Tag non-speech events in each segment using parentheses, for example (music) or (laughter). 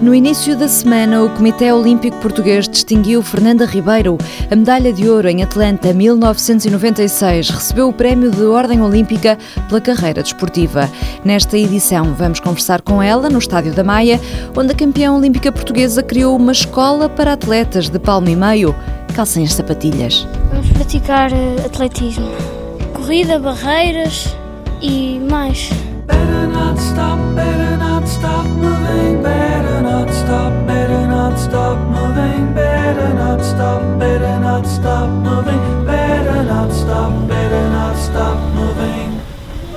No início da semana, o Comitê Olímpico Português distinguiu Fernanda Ribeiro. A medalha de ouro em Atlanta 1996 recebeu o prémio de Ordem Olímpica pela carreira desportiva. Nesta edição, vamos conversar com ela no Estádio da Maia, onde a campeã olímpica portuguesa criou uma escola para atletas de palmo e meio. Calcem as sapatilhas. Vamos praticar eh, atletismo, corrida, barreiras e mais. Better not stop, better not stop moving, better not stop, better not stop moving, better not stop, better not stop moving, better not stop, better not stop moving.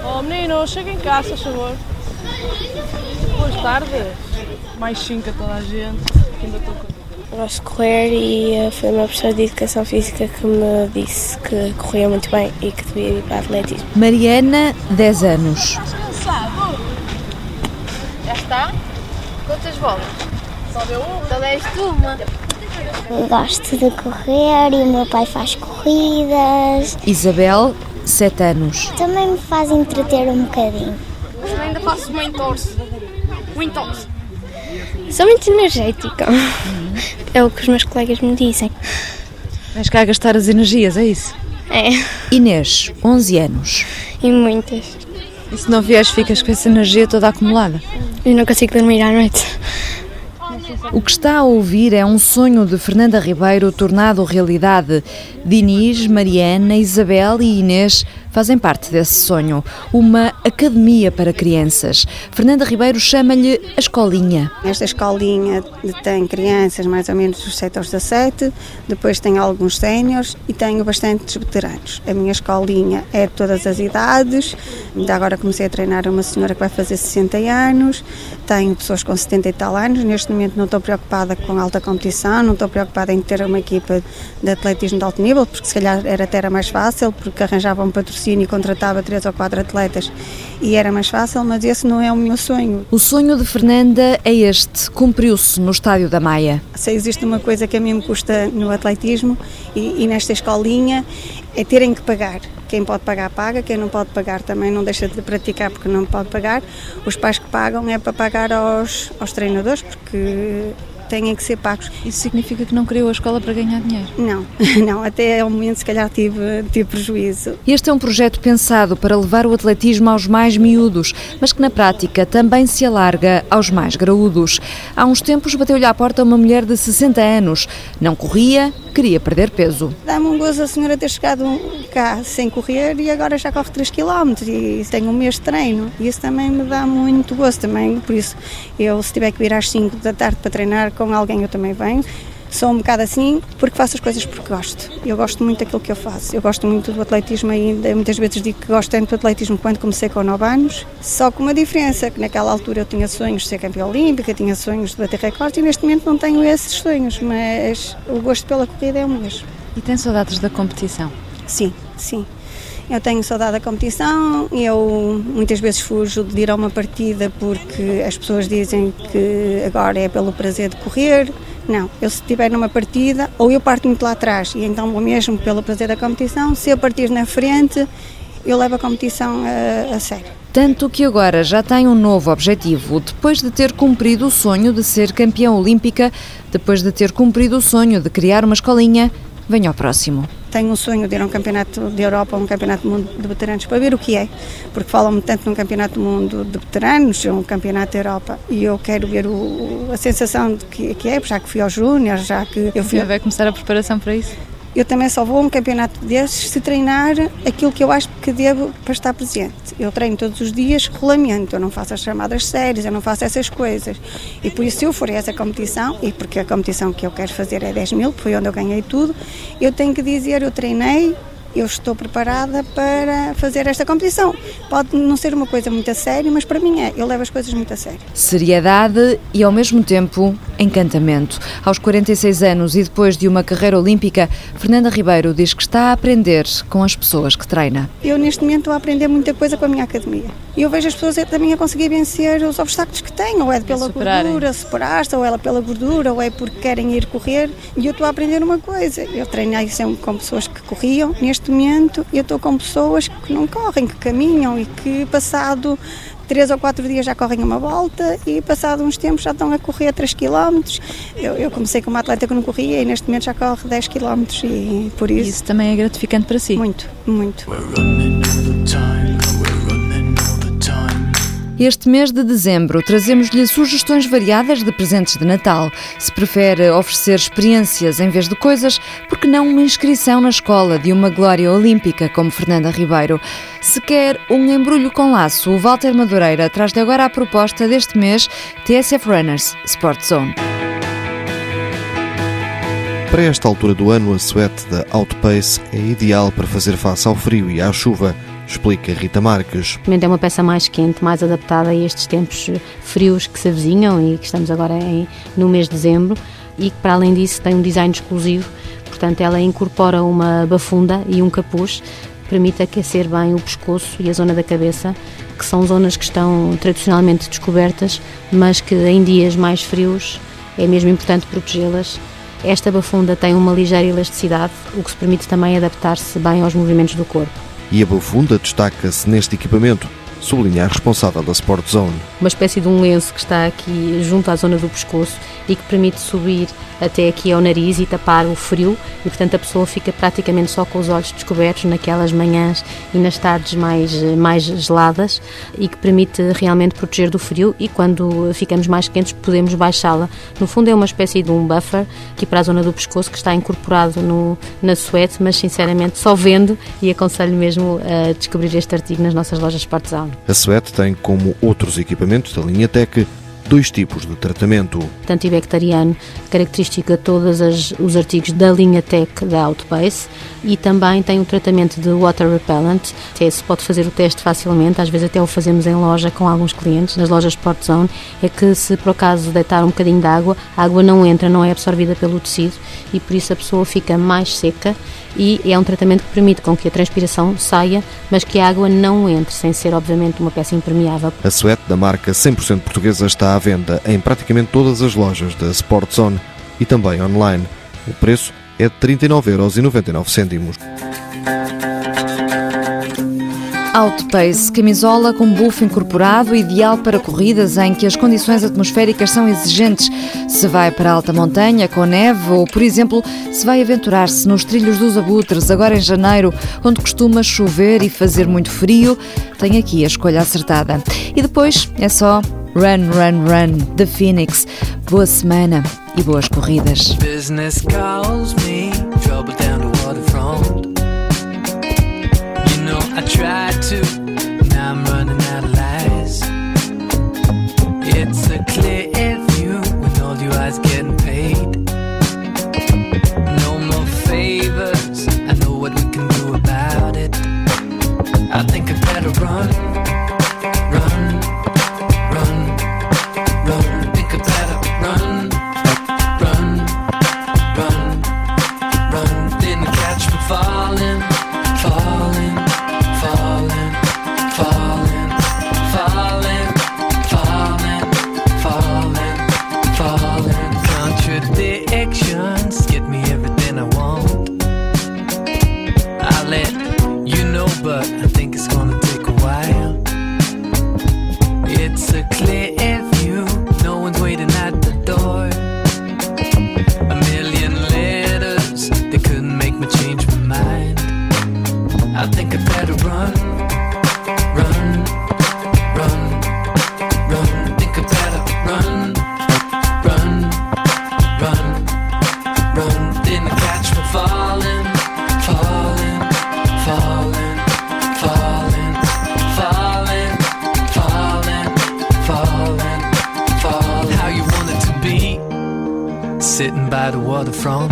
Oh menino, chega em casa, por favor. Boas tardes. Mais 5 a toda a gente. Ainda estou com... Gosto de correr e eh, foi uma professora de educação física que me disse que corria muito bem e que devia ir para atletismo. Mariana, 10 anos. Está? Quantas bolas? Só deu um? Só deste uma. Gosto de correr e o meu pai faz corridas. Isabel, 7 anos. Também me faz entreter um bocadinho. Mas eu ainda faço uma entorse. Um entorse. Sou muito energética. É o que os meus colegas me dizem. Vais cá gastar as energias, é isso? É, Inês, 11 anos. e muitas. E se não vieres, ficas com essa energia toda acumulada? Eu não consigo dormir à noite. O que está a ouvir é um sonho de Fernanda Ribeiro tornado realidade. Diniz, Mariana, Isabel e Inês fazem parte desse sonho. Uma academia para crianças. Fernanda Ribeiro chama-lhe a escolinha. Esta escolinha tem crianças mais ou menos dos 7 aos 17, depois tem alguns séniores e tenho bastantes veteranos. A minha escolinha é de todas as idades, ainda agora comecei a treinar uma senhora que vai fazer 60 anos, tenho pessoas com 70 e tal anos, neste momento não estou preocupada com alta competição, não estou preocupada em ter uma equipa de atletismo de alto nível, porque se calhar era até era mais fácil, porque arranjava um patrocínio e contratava três ou quatro atletas e era mais fácil, mas esse não é o meu sonho. O sonho de Fernanda é este. Cumpriu-se no Estádio da Maia. Se existe uma coisa que a mim me custa no atletismo e, e nesta escolinha é terem que pagar. Quem pode pagar, paga. Quem não pode pagar também não deixa de praticar porque não pode pagar. Os pais que pagam é para pagar aos, aos treinadores porque têm que ser pagos. Isso significa que não criou a escola para ganhar dinheiro? Não, (laughs) não, até ao momento se calhar tive, tive prejuízo. Este é um projeto pensado para levar o atletismo aos mais miúdos, mas que na prática também se alarga aos mais graúdos. Há uns tempos bateu-lhe à porta uma mulher de 60 anos. Não corria, queria perder peso. Dá-me um gozo a senhora ter chegado cá sem correr e agora já corre 3 km e tem um mês de treino. E isso também me dá muito gozo também, por isso eu se tiver que vir às 5 da tarde para treinar com alguém eu também venho. Sou um bocado assim porque faço as coisas porque gosto. Eu gosto muito daquilo que eu faço. Eu gosto muito do atletismo ainda. Muitas vezes digo que gosto tanto do atletismo quando comecei com 9 anos. Só com uma diferença, que naquela altura eu tinha sonhos de ser campeã olímpica, tinha sonhos de bater recordes e neste momento não tenho esses sonhos, mas o gosto pela corrida é o mesmo. E tem saudades da competição? Sim, sim. Eu tenho saudade da competição, eu muitas vezes fujo de ir a uma partida porque as pessoas dizem que agora é pelo prazer de correr. Não, eu se estiver numa partida, ou eu parto muito lá atrás e então vou mesmo pelo prazer da competição, se eu partir na frente, eu levo a competição a, a sério. Tanto que agora já tem um novo objetivo. Depois de ter cumprido o sonho de ser campeã olímpica, depois de ter cumprido o sonho de criar uma escolinha, venha ao próximo. Tenho um sonho de ir a um campeonato de Europa, um campeonato do mundo de veteranos, para ver o que é, porque falam-me tanto num campeonato do mundo de veteranos, um campeonato da Europa, e eu quero ver o, a sensação de que, que é, já que fui aos Júniors, já que eu fui. vai começar a preparação para isso? Eu também só vou a um campeonato desses se treinar aquilo que eu acho que devo para estar presente. Eu treino todos os dias regulamento, eu não faço as chamadas séries, eu não faço essas coisas. E por isso, se eu for a essa competição, e porque a competição que eu quero fazer é 10 mil, foi onde eu ganhei tudo, eu tenho que dizer, eu treinei, eu estou preparada para fazer esta competição. Pode não ser uma coisa muito a sério, mas para mim é, eu levo as coisas muito a sério. Seriedade e, ao mesmo tempo, encantamento. Aos 46 anos e depois de uma carreira olímpica, Fernanda Ribeiro diz que está a aprender com as pessoas que treina. Eu neste momento estou a aprender muita coisa com a minha academia. E eu vejo as pessoas também a conseguir vencer os obstáculos que têm, ou é pela superarem. gordura, superar-se, ou ela pela gordura, ou é porque querem ir correr. E eu estou a aprender uma coisa. Eu treinei sempre com pessoas que corriam. Neste momento eu estou com pessoas que não correm, que caminham e que passado três ou quatro dias já correm uma volta e passado uns tempos já estão a correr 3 km. Eu, eu comecei como atleta que não corria e neste momento já corre 10 km e por isso... Isso também é gratificante para si? Muito, muito. Este mês de dezembro trazemos-lhe sugestões variadas de presentes de Natal. Se prefere oferecer experiências em vez de coisas, por que não uma inscrição na escola de uma glória olímpica como Fernanda Ribeiro? Se quer um embrulho com laço, o Walter Madureira traz-lhe agora a proposta deste mês TSF Runners Sport Zone. Para esta altura do ano, a suete da Outpace é ideal para fazer face ao frio e à chuva explica Rita Marques. É uma peça mais quente, mais adaptada a estes tempos frios que se avizinham e que estamos agora em, no mês de dezembro e que para além disso tem um design exclusivo, portanto ela incorpora uma bafunda e um capuz que permite aquecer bem o pescoço e a zona da cabeça, que são zonas que estão tradicionalmente descobertas, mas que em dias mais frios é mesmo importante protegê-las. Esta bafunda tem uma ligeira elasticidade, o que se permite também adaptar-se bem aos movimentos do corpo e a bafunda destaca-se neste equipamento, sublinha a responsável da Sport Zone. Uma espécie de um lenço que está aqui junto à zona do pescoço e que permite subir até aqui ao nariz e tapar o frio e portanto a pessoa fica praticamente só com os olhos descobertos naquelas manhãs e nas tardes mais, mais geladas e que permite realmente proteger do frio e quando ficamos mais quentes podemos baixá-la. No fundo é uma espécie de um buffer aqui para a zona do pescoço que está incorporado no, na suete, mas sinceramente só vendo e aconselho mesmo a descobrir este artigo nas nossas lojas Sportzone. A suete tem como outros equipamentos da linha Tech dois tipos de tratamento. Antibacteriano, característico a todos os artigos da linha Tech da Outbase e também tem o tratamento de water repellent. Se pode fazer o teste facilmente, às vezes até o fazemos em loja com alguns clientes, nas lojas Sport Zone, é que se por acaso deitar um bocadinho de água, a água não entra, não é absorvida pelo tecido e por isso a pessoa fica mais seca e é um tratamento que permite com que a transpiração saia, mas que a água não entre, sem ser obviamente uma peça impermeável. A suete da marca 100% portuguesa está à venda em praticamente todas as lojas da Sport Zone e também online. O preço é de 39,99€. Outpace, camisola com buff incorporado, ideal para corridas em que as condições atmosféricas são exigentes. Se vai para alta montanha com neve ou, por exemplo, se vai aventurar-se nos trilhos dos abutres agora em janeiro, onde costuma chover e fazer muito frio, tem aqui a escolha acertada. E depois é só Run, Run, Run, The Phoenix. Boa semana e boas corridas. I tried to, sitting by the waterfront.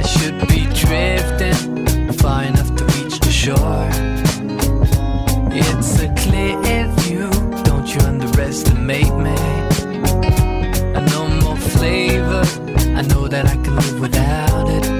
I should be drifting far enough to reach the shore. It's a clear view, don't you underestimate me. I know more flavor, I know that I can live without it.